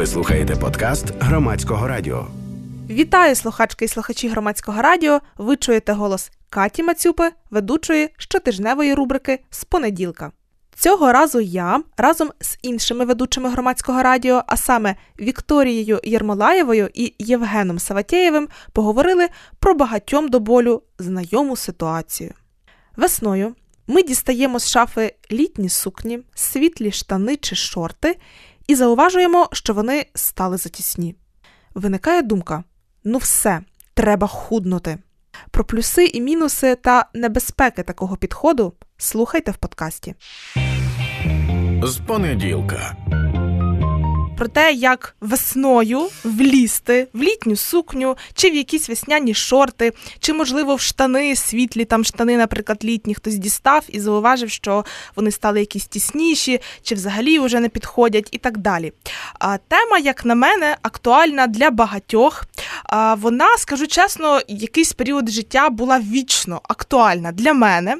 Ви слухаєте подкаст громадського радіо. Вітаю слухачки і слухачі громадського радіо. Ви чуєте голос Каті Мацюпи, ведучої щотижневої рубрики з понеділка. Цього разу я разом з іншими ведучими громадського радіо, а саме Вікторією Єрмолаєвою і Євгеном Саватєєвим, поговорили про багатьом до болю знайому ситуацію. Весною ми дістаємо з шафи літні сукні, світлі штани чи шорти і зауважуємо, що вони стали затісні. Виникає думка: ну все, треба худнути. Про плюси і мінуси та небезпеки такого підходу слухайте в подкасті. З понеділка. Про те, як весною влізти в літню сукню, чи в якісь весняні шорти, чи, можливо, в штани світлі, там штани, наприклад, літні хтось дістав і зауважив, що вони стали якісь тісніші, чи взагалі вже не підходять, і так далі. А, Тема, як на мене, актуальна для багатьох. Вона, скажу чесно, якийсь період життя була вічно актуальна для мене,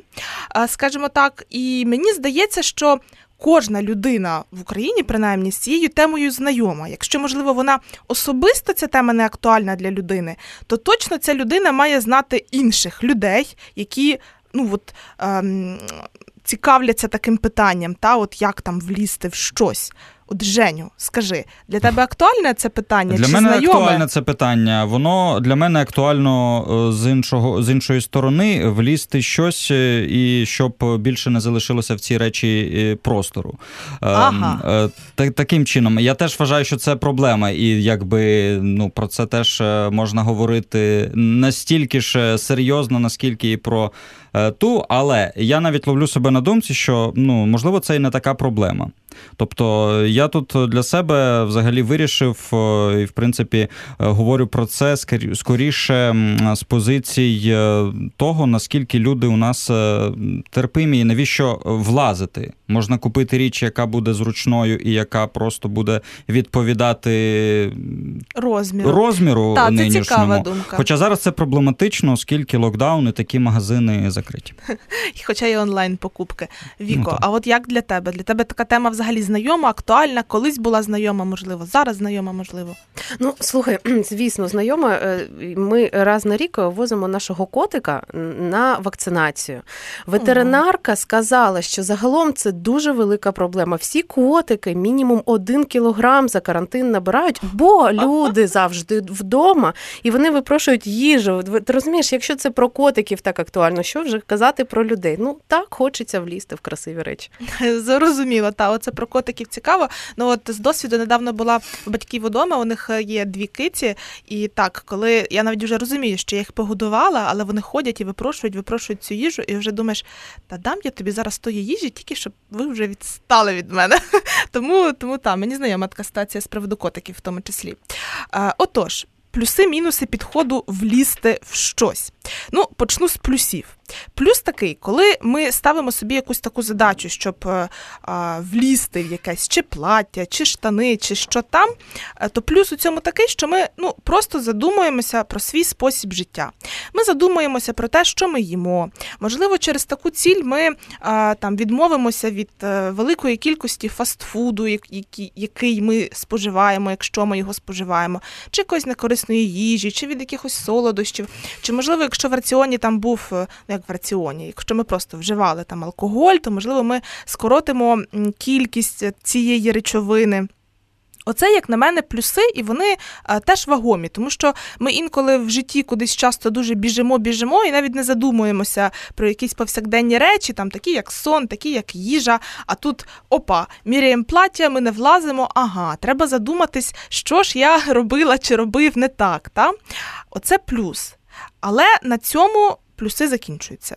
скажімо так, і мені здається, що кожна людина в Україні, принаймні, з цією темою знайома. Якщо, можливо, вона особисто ця тема не актуальна для людини, то точно ця людина має знати інших людей, які ну от. Ем, Цікавляться таким питанням, та от як там влізти в щось. От Женю, скажи, для тебе актуальне це питання? Для чи мене знайоме? актуальне це питання. Воно для мене актуально е, з іншого з іншої сторони влізти щось е, і щоб більше не залишилося в цій речі е, простору. Ага. Так, таким чином, я теж вважаю, що це проблема, і якби ну про це теж можна говорити настільки ж серйозно, наскільки і про ту, але я навіть ловлю себе на думці, що ну можливо це і не така проблема. Тобто я тут для себе взагалі вирішив і, в принципі, говорю про це скоріше з позицій того, наскільки люди у нас терпимі і навіщо влазити. Можна купити річ, яка буде зручною і яка просто буде відповідати розміру розміру Та, це нинішньому. цікава думка. Хоча зараз це проблематично, оскільки локдаун і такі магазини закриті. Хоча і онлайн покупки. Віко, Ну, а от як для тебе? Для тебе така тема взагалі знайома, актуальна, колись була знайома, можливо, зараз знайома, можливо. Ну, слухай, звісно, знайома. Е, ми раз на рік возимо нашого котика на вакцинацію. Ветеринарка сказала, що загалом це дуже велика проблема. Всі котики мінімум один кілограм за карантин набирають, бо люди завжди вдома і вони випрошують їжу. Ти розумієш, якщо це про котиків так актуально, що вже казати про людей? Ну так хочеться влізти в красиві речі. Зрозуміло, та оце про котиків цікаво. Ну от з досвіду недавно була в батьків удома. У них є дві киці, і так, коли я навіть вже розумію, що я їх погодувала, але вони ходять і випрошують, випрошують цю їжу, і вже думаєш, та дам я тобі зараз тої їжі, тільки щоб ви вже відстали від мене. Тому тому та мені знайома така ситуація з приводу котиків, в тому числі. А, Отож. Плюси-мінуси підходу влізти в щось. Ну, почну з плюсів. Плюс такий, коли ми ставимо собі якусь таку задачу, щоб а, влізти в якесь чи плаття, чи штани, чи що там, то плюс у цьому такий, що ми ну, просто задумуємося про свій спосіб життя. Ми задумуємося про те, що ми їмо. Можливо, через таку ціль ми а, там відмовимося від а, великої кількості фастфуду, який, який ми споживаємо, якщо ми його споживаємо, чи якоїсь некорисної їжі, чи від якихось солодощів, чи можливо, якщо в раціоні там був ну, як в раціоні. Якщо ми просто вживали там алкоголь, то можливо ми скоротимо кількість цієї речовини. Оце, як на мене, плюси, і вони а, теж вагомі, тому що ми інколи в житті кудись часто дуже біжимо, біжимо, і навіть не задумуємося про якісь повсякденні речі, там такі, як сон, такі, як їжа. А тут опа, міряємо плаття, ми не влазимо. Ага, треба задуматись, що ж я робила чи робив не так. Та? Оце плюс. Але на цьому плюси закінчуються.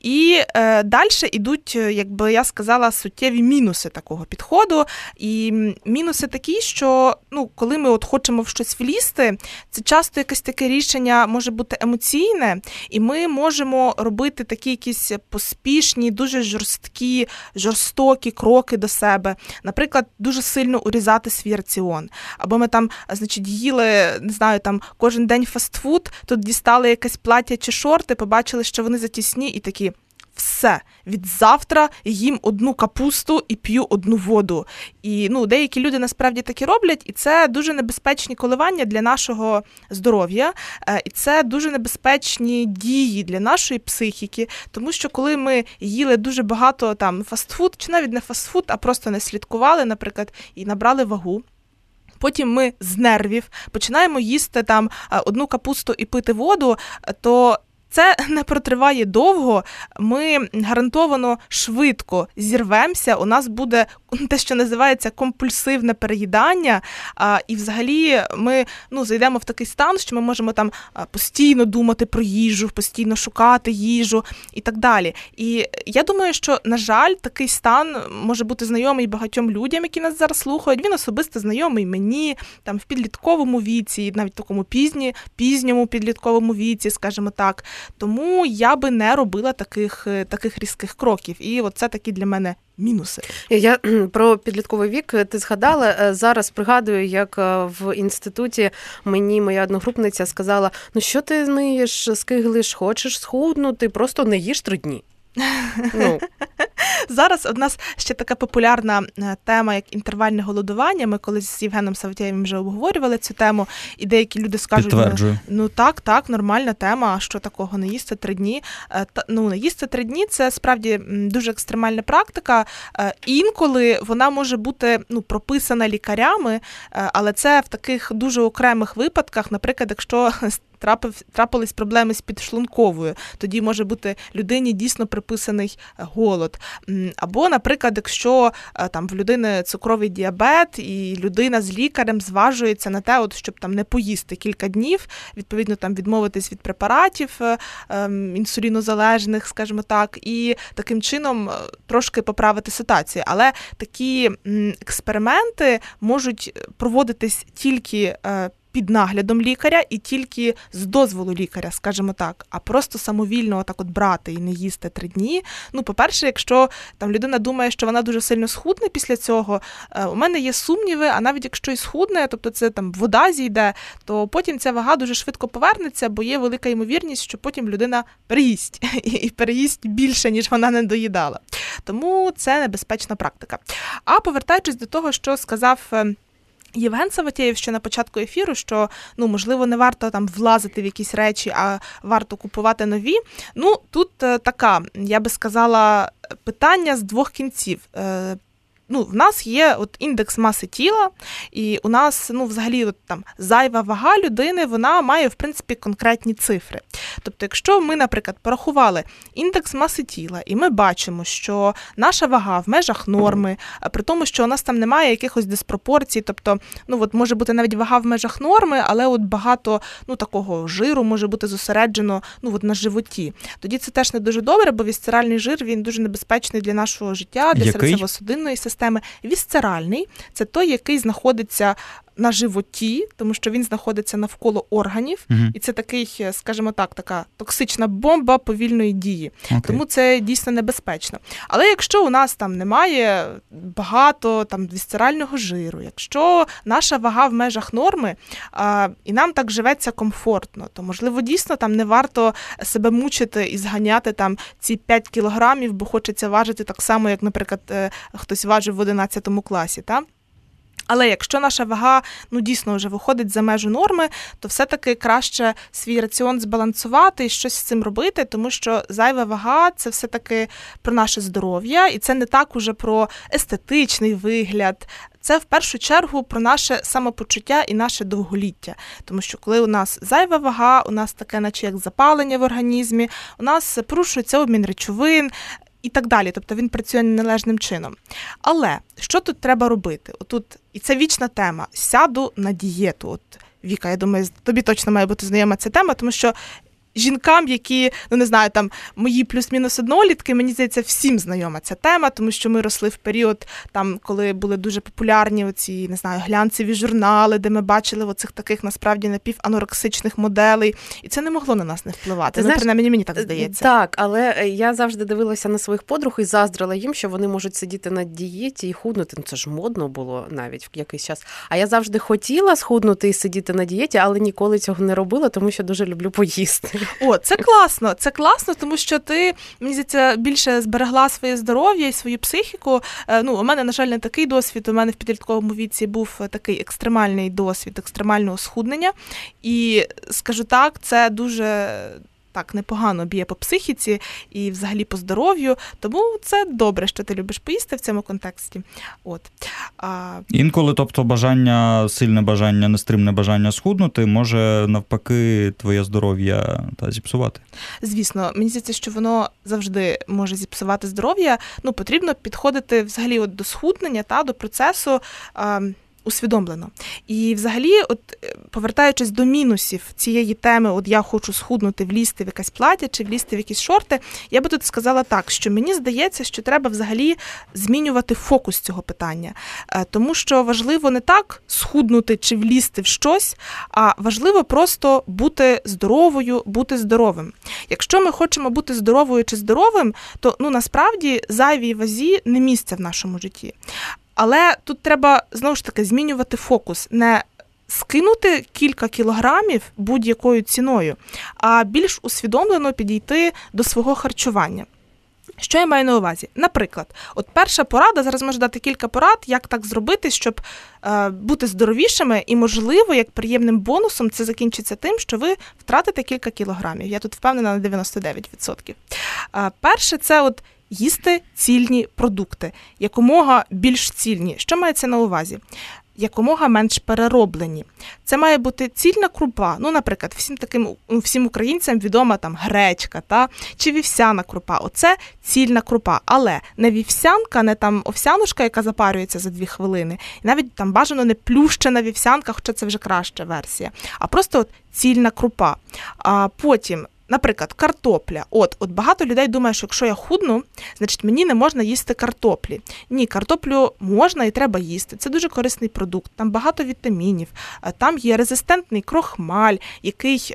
І е, далі йдуть, як би я сказала, суттєві мінуси такого підходу. І мінуси такі, що ну, коли ми от хочемо в щось влізти, це часто якесь таке рішення може бути емоційне, і ми можемо робити такі якісь поспішні, дуже жорсткі, жорстокі кроки до себе. Наприклад, дуже сильно урізати свій раціон. Або ми там, значить, їли, не знаю, там кожен день фастфуд, тут дістали якесь плаття чи шорти, побачили, що вони затісні і такі. все від завтра їм одну капусту і п'ю одну воду. І ну, деякі люди насправді такі роблять, і це дуже небезпечні коливання для нашого здоров'я, е, і це дуже небезпечні дії для нашої психіки, тому що коли ми їли дуже багато там фастфуд, чи навіть не фастфуд, а просто не слідкували, наприклад, і набрали вагу. Потім ми з нервів починаємо їсти там е, одну капусту і пити воду, то це не протриває довго. Ми гарантовано швидко зірвемося. У нас буде те, що називається компульсивне переїдання. І, взагалі, ми ну зайдемо в такий стан, що ми можемо там постійно думати про їжу, постійно шукати їжу і так далі. І я думаю, що на жаль, такий стан може бути знайомий багатьом людям, які нас зараз слухають. Він особисто знайомий мені там в підлітковому віці, навіть такому пізні, пізньому підлітковому віці, скажімо так. Тому я би не робила таких е, таких різких кроків. І от це такі для мене мінуси. Я про підлітковий вік ти згадала е, зараз. Пригадую, як е, в інституті мені моя одногрупниця сказала: ну що ти ниєш, скиглиш, хочеш схуднути, просто не їж три дні. Ну. Зараз у нас ще така популярна е, тема, як інтервальне голодування. Ми колись з Євгеном Савтєєвим вже обговорювали цю тему, і деякі люди скажуть, ну, ну так, так, нормальна тема, а що такого не їсти три дні. Е, та, ну, не їсти три дні це справді дуже екстремальна практика. Е, інколи вона може бути ну, прописана лікарями, але це в таких дуже окремих випадках, наприклад, якщо трапив, трапились проблеми з підшлунковою. Тоді може бути людині дійсно приписаний е, голод. Або, наприклад, якщо е, там в людини цукровий діабет, і людина з лікарем зважується на те, от, щоб там не поїсти кілька днів, відповідно там відмовитись від препаратів е, ем, інсулінозалежних, скажімо так, і таким чином трошки поправити ситуацію. Але такі експерименти можуть проводитись тільки під наглядом лікаря і тільки з дозволу лікаря, скажімо так, а просто самовільно так от брати і не їсти три дні. Ну, по-перше, якщо там людина думає, що вона дуже сильно схудне після цього, е, у мене є сумніви, а навіть якщо і схудне, тобто це там вода зійде, то потім ця вага дуже швидко повернеться, бо є велика ймовірність, що потім людина переїсть і переїсть більше, ніж вона не доїдала. Тому це небезпечна практика. А повертаючись до того, що сказав. Е, Євген Саватєєв ще на початку ефіру, що ну можливо не варто там влазити в якісь речі, а варто купувати нові. Ну тут е, така, я би сказала, питання з двох кінців. Ну, в нас є от індекс маси тіла, і у нас ну, взагалі от, там зайва вага людини вона має в принципі конкретні цифри. Тобто, якщо ми, наприклад, порахували індекс маси тіла, і ми бачимо, що наша вага в межах норми, при тому, що у нас там немає якихось диспропорцій, тобто, ну от може бути навіть вага в межах норми, але от багато ну, такого жиру може бути зосереджено ну, от на животі. Тоді це теж не дуже добре, бо вісцеральний жир він дуже небезпечний для нашого життя, для серцево-судинної системи. Вісцеральний. Це той, який знаходиться на животі, тому що він знаходиться навколо органів, угу. і це такий, е, скажімо так, така токсична бомба повільної дії. Okay. Тому це дійсно небезпечно. Але якщо у нас там немає багато там вісцерального жиру, якщо наша вага в межах норми, а, і нам так живеться комфортно, то можливо дійсно там не варто себе мучити і зганяти там ці 5 кілограмів, бо хочеться важити так само, як, наприклад, е, хтось важив в 11 класі. Та? Але якщо наша вага ну дійсно вже виходить за межу норми, то все-таки краще свій раціон збалансувати і щось з цим робити, тому що зайва вага це все-таки про наше здоров'я, і це не так уже про естетичний вигляд. Це в першу чергу про наше самопочуття і наше довголіття. Тому що коли у нас зайва вага, у нас таке, наче як запалення в організмі, у нас порушується обмін речовин, і так далі. Тобто він працює неналежним чином. Але що тут треба робити? Отут, і це вічна тема: сяду на дієту. От Віка, я думаю, тобі точно має бути знайома ця тема, тому що жінкам, які, ну не знаю, там мої плюс-мінус однолітки, мені здається, всім знайома ця тема, тому що ми росли в період, там, коли були дуже популярні оці, не знаю, глянцеві журнали, де ми бачили оцих таких насправді напіванорексичних моделей, і це не могло на нас не впливати. Ти ну, знаєш, принаймні, мені так здається. Так, але е, я завжди дивилася на своїх подруг і заздрила їм, що вони можуть сидіти на дієті і худнути. Ну це ж модно було навіть в якийсь час. А я завжди хотіла схуднути і сидіти на дієті, але ніколи цього не робила, тому що дуже люблю поїсти. О, це класно. Це класно, тому що ти мені здається, більше зберегла своє здоров'я і свою психіку. Е, ну, у мене, на жаль, не такий досвід. У мене в підлітковому віці був такий екстремальний досвід екстремального схуднення. І скажу так, це дуже так непогано б'є по психіці і взагалі по здоров'ю. Тому це добре, що ти любиш поїсти в цьому контексті. От. А... Інколи, тобто, бажання, сильне бажання, нестримне бажання схуднути, може навпаки твоє здоров'я та зіпсувати. Звісно, мені здається, що воно завжди може зіпсувати здоров'я. Ну, потрібно підходити взагалі от до схуднення та до процесу. А усвідомлено. І взагалі, от повертаючись до мінусів цієї теми, от я хочу схуднути, влізти в якесь плаття чи влізти в якісь шорти, я би тут сказала так, що мені здається, що треба взагалі змінювати фокус цього питання, е, тому що важливо не так схуднути чи влізти в щось, а важливо просто бути здоровою, бути здоровим. Якщо ми хочемо бути здоровою чи здоровим, то ну насправді зайвій вазі не місце в нашому житті. Але тут треба знову ж таки змінювати фокус. не Скинути кілька кілограмів будь-якою ціною, а більш усвідомлено підійти до свого харчування. Що я маю на увазі? Наприклад, от перша порада, зараз можу дати кілька порад, як так зробити, щоб е, бути здоровішими, і, можливо, як приємним бонусом це закінчиться тим, що ви втратите кілька кілограмів. Я тут впевнена на 99%. Е, перше, це от їсти цільні продукти, якомога більш цільні. Що мається на увазі? Якомога менш перероблені. Це має бути цільна крупа. Ну, наприклад, всім таким всім українцям відома там гречка та чи вівсяна крупа. Оце цільна крупа. Але не вівсянка, не там овсянушка, яка запарюється за дві хвилини, і навіть там бажано не плющена вівсянка, хоча це вже краща версія, а просто от цільна крупа. А потім Наприклад, картопля. От от багато людей думає, що якщо я худну, значить мені не можна їсти картоплі. Ні, картоплю можна і треба їсти. Це дуже корисний продукт, там багато вітамінів, там є резистентний крохмаль, який,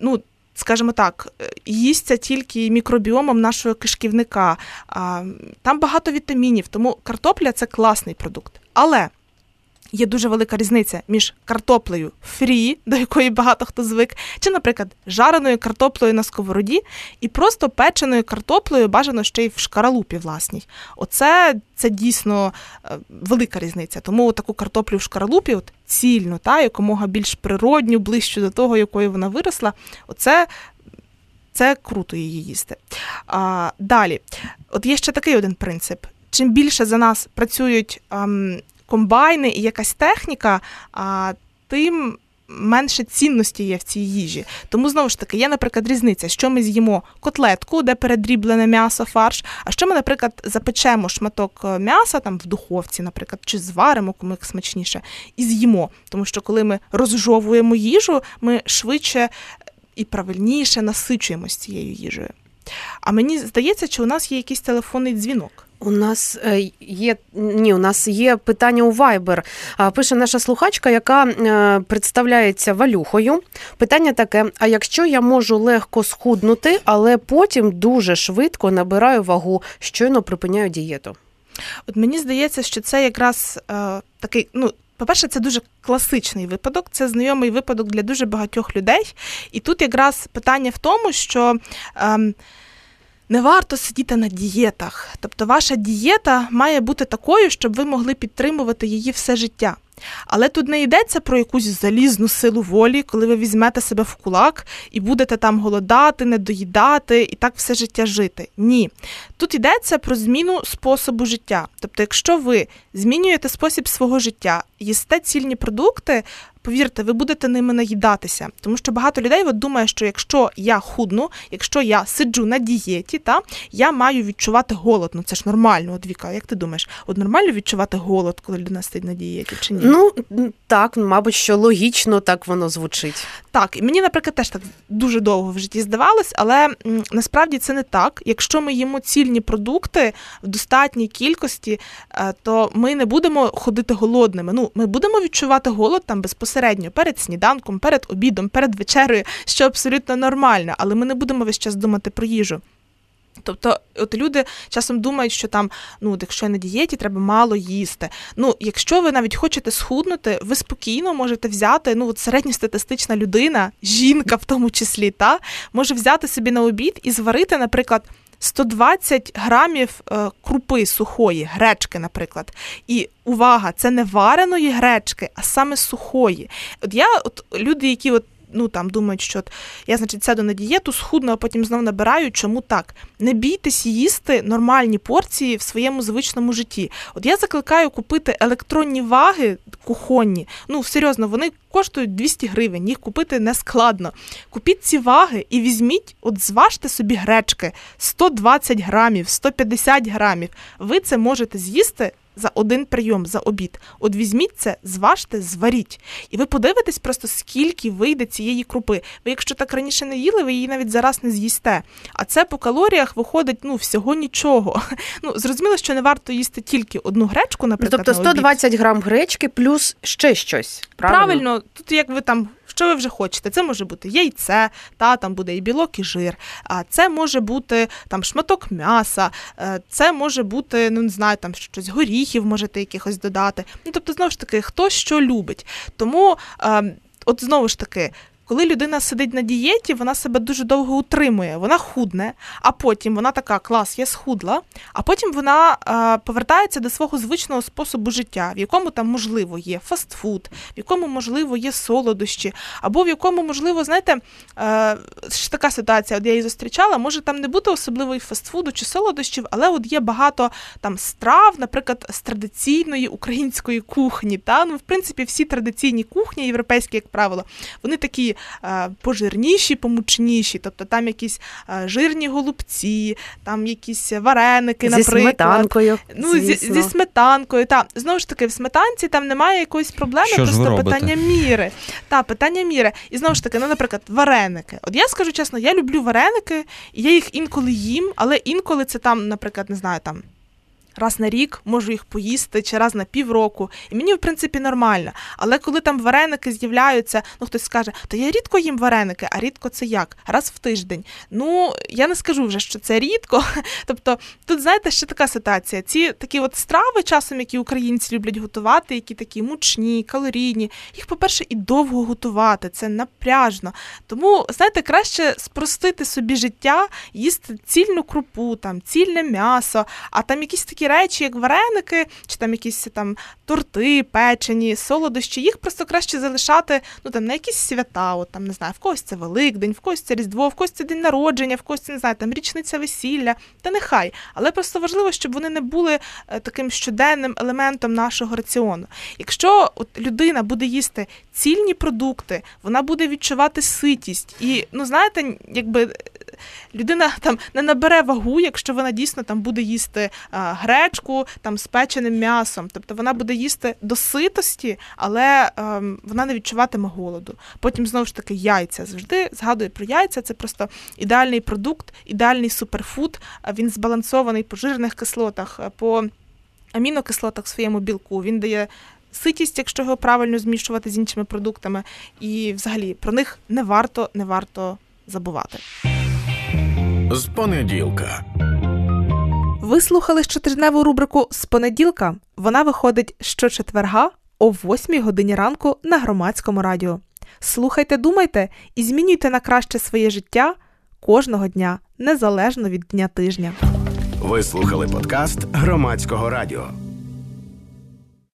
ну, скажімо так, їсться тільки мікробіомом нашого кишківника. Там багато вітамінів, тому картопля це класний продукт. Але є дуже велика різниця між картоплею фрі, до якої багато хто звик, чи, наприклад, жареною картоплею на сковороді, і просто печеною картоплею бажано ще й в шкаралупі власній. Оце це дійсно е, велика різниця. Тому таку картоплю в шкаралупі, от цільну, та якомога більш природню, ближчу до того, якою вона виросла. Оце. Це круто її їсти. А, Далі, от є ще такий один принцип: чим більше за нас працюють ам, комбайни і якась техніка, а тим. Менше цінності є в цій їжі. Тому знову ж таки є, наприклад, різниця, що ми з'їмо котлетку, де передріблене м'ясо, фарш. А що ми, наприклад, запечемо шматок е, м'яса там в духовці, наприклад, чи зваримо кому смачніше, і з'їмо. Тому що коли ми розжовуємо їжу, ми швидше і правильніше насичуємося цією їжею. А мені здається, що у нас є якийсь телефонний дзвінок. У нас е, є ні, у нас є питання у Viber. Пише наша слухачка, яка е, представляється валюхою. Питання таке: а якщо я можу легко схуднути, але потім дуже швидко набираю вагу, щойно припиняю дієту? От мені здається, що це якраз е, такий, ну. По-перше, це дуже класичний випадок, це знайомий випадок для дуже багатьох людей. І тут якраз питання в тому, що. Е, не варто сидіти на дієтах. Тобто, ваша дієта має бути такою, щоб ви могли підтримувати її все життя. Але тут не йдеться про якусь залізну силу волі, коли ви візьмете себе в кулак і будете там голодати, недоїдати і так все життя жити. Ні. Тут йдеться про зміну способу життя. Тобто, якщо ви змінюєте спосіб свого життя, їсте цільні продукти, повірте, ви будете ними наїдатися. Тому що багато людей от думає, що якщо я худну, якщо я сиджу на дієті, та я маю відчувати голод. Ну це ж нормально, от Віка, як ти думаєш, от нормально відчувати голод, коли людина сидить на дієті чи ні? Ну так, мабуть, що логічно так воно звучить. Так, і мені, наприклад, теж так дуже довго в житті здавалось, але м, насправді це не так. Якщо ми їмо цільні продукти в достатній кількості, е, то ми не будемо ходити голодними. Ну, ми будемо відчувати голод там безпосередньо перед сніданком, перед обідом, перед вечерою, що абсолютно нормально, але ми не будемо весь час думати про їжу. Тобто, от люди часом думають, що там, ну, якщо я на дієті, треба мало їсти. Ну, якщо ви навіть хочете схуднути, ви спокійно можете взяти, ну, от середньостатистична людина, жінка в тому числі, та, може взяти собі на обід і зварити, наприклад. 120 грамів е, крупи сухої, гречки, наприклад. І увага, це не вареної гречки, а саме сухої. От я, от люди, які от ну там думають, що от я, значить, сяду на дієту, схудну, а потім знов набираю. Чому так? Не бійтесь їсти нормальні порції в своєму звичному житті. От я закликаю купити електронні ваги кухонні. Ну, серйозно, вони коштують 200 гривень, їх купити не складно. Купіть ці ваги і візьміть, от зважте собі гречки 120 грамів, 150 грамів. Ви це можете з'їсти за один прийом, за обід. От візьміть це, зважте, зваріть. І ви подивитесь просто, скільки вийде цієї крупи. Ви, якщо так раніше не їли, ви її навіть зараз не з'їсте. А це по калоріях виходить ну, всього нічого. Ну, Зрозуміло, що не варто їсти тільки одну гречку, наприклад. Тобто на обід. грам гречки плюс ще щось. Правильно? Правильно, тут як ви там. Що ви вже хочете? Це може бути яйце, та там буде і білок, і жир. А це може бути там шматок м'яса, е, це може бути, ну не знаю, там щось горіхів можете якихось додати. Ну тобто, знову ж таки, хто що любить. Тому, е, от знову ж таки. Коли людина сидить на дієті, вона себе дуже довго утримує, вона худне, а потім вона така клас, я схудла, а потім вона е, повертається до свого звичного способу життя, в якому там можливо є фастфуд, в якому можливо є солодощі, або в якому можливо, знаєте, е, така ситуація, от я її зустрічала, може там не бути особливо фастфуду чи солодощів, але от є багато там страв, наприклад, з традиційної української кухні. Та ну, в принципі, всі традиційні кухні, європейські, як правило, вони такі е, пожирніші, помучніші, тобто там якісь е, жирні голубці, там якісь вареники, Зі наприклад. сметанкою. Ну, зі, звісно. зі сметанкою, та знову ж таки, в сметанці там немає якоїсь проблеми, Що ж ви просто питання міри. Та питання міри. І знову ж таки, ну, наприклад, вареники. От я скажу чесно, я люблю вареники, і я їх інколи їм, але інколи це там, наприклад, не знаю, там. Раз на рік можу їх поїсти чи раз на півроку, і мені в принципі нормально. Але коли там вареники з'являються, ну хтось скаже, то я рідко їм вареники, а рідко це як? Раз в тиждень. Ну я не скажу вже, що це рідко. Тобто, тут знаєте, ще така ситуація. Ці такі от страви, часом, які українці люблять готувати, які такі мучні, калорійні, їх, по-перше, і довго готувати. Це напряжно. Тому, знаєте, краще спростити собі життя, їсти цільну крупу, там цільне м'ясо, а там якісь такі речі, як вареники, чи там якісь там торти, печені, солодощі, їх просто краще залишати ну там на якісь свята. От там не знаю, в когось це Великдень, в когось це Різдво, в когось це день народження, в когось це не знаю, там річниця весілля. Та нехай. Але просто важливо, щоб вони не були е, таким щоденним елементом нашого раціону. Якщо от людина буде їсти цільні продукти, вона буде відчувати ситість. І ну знаєте, якби людина там не набере вагу, якщо вона дійсно там буде їсти а, гречку там з печеним м'ясом. Тобто вона буде їсти до ситості, але ем, вона не відчуватиме голоду. Потім знову ж таки яйця. Завжди згадую про яйця. Це просто ідеальний продукт, ідеальний суперфуд. Він збалансований по жирних кислотах, е, по амінокислотах в своєму білку. Він дає. Ситість, якщо його правильно змішувати з іншими продуктами, і взагалі про них не варто не варто забувати. З понеділка. Ви слухали щотижневу рубрику з понеділка. Вона виходить щочетверга о 8 годині ранку на громадському радіо. Слухайте, думайте і змінюйте на краще своє життя кожного дня, незалежно від дня тижня. Ви слухали подкаст громадського радіо.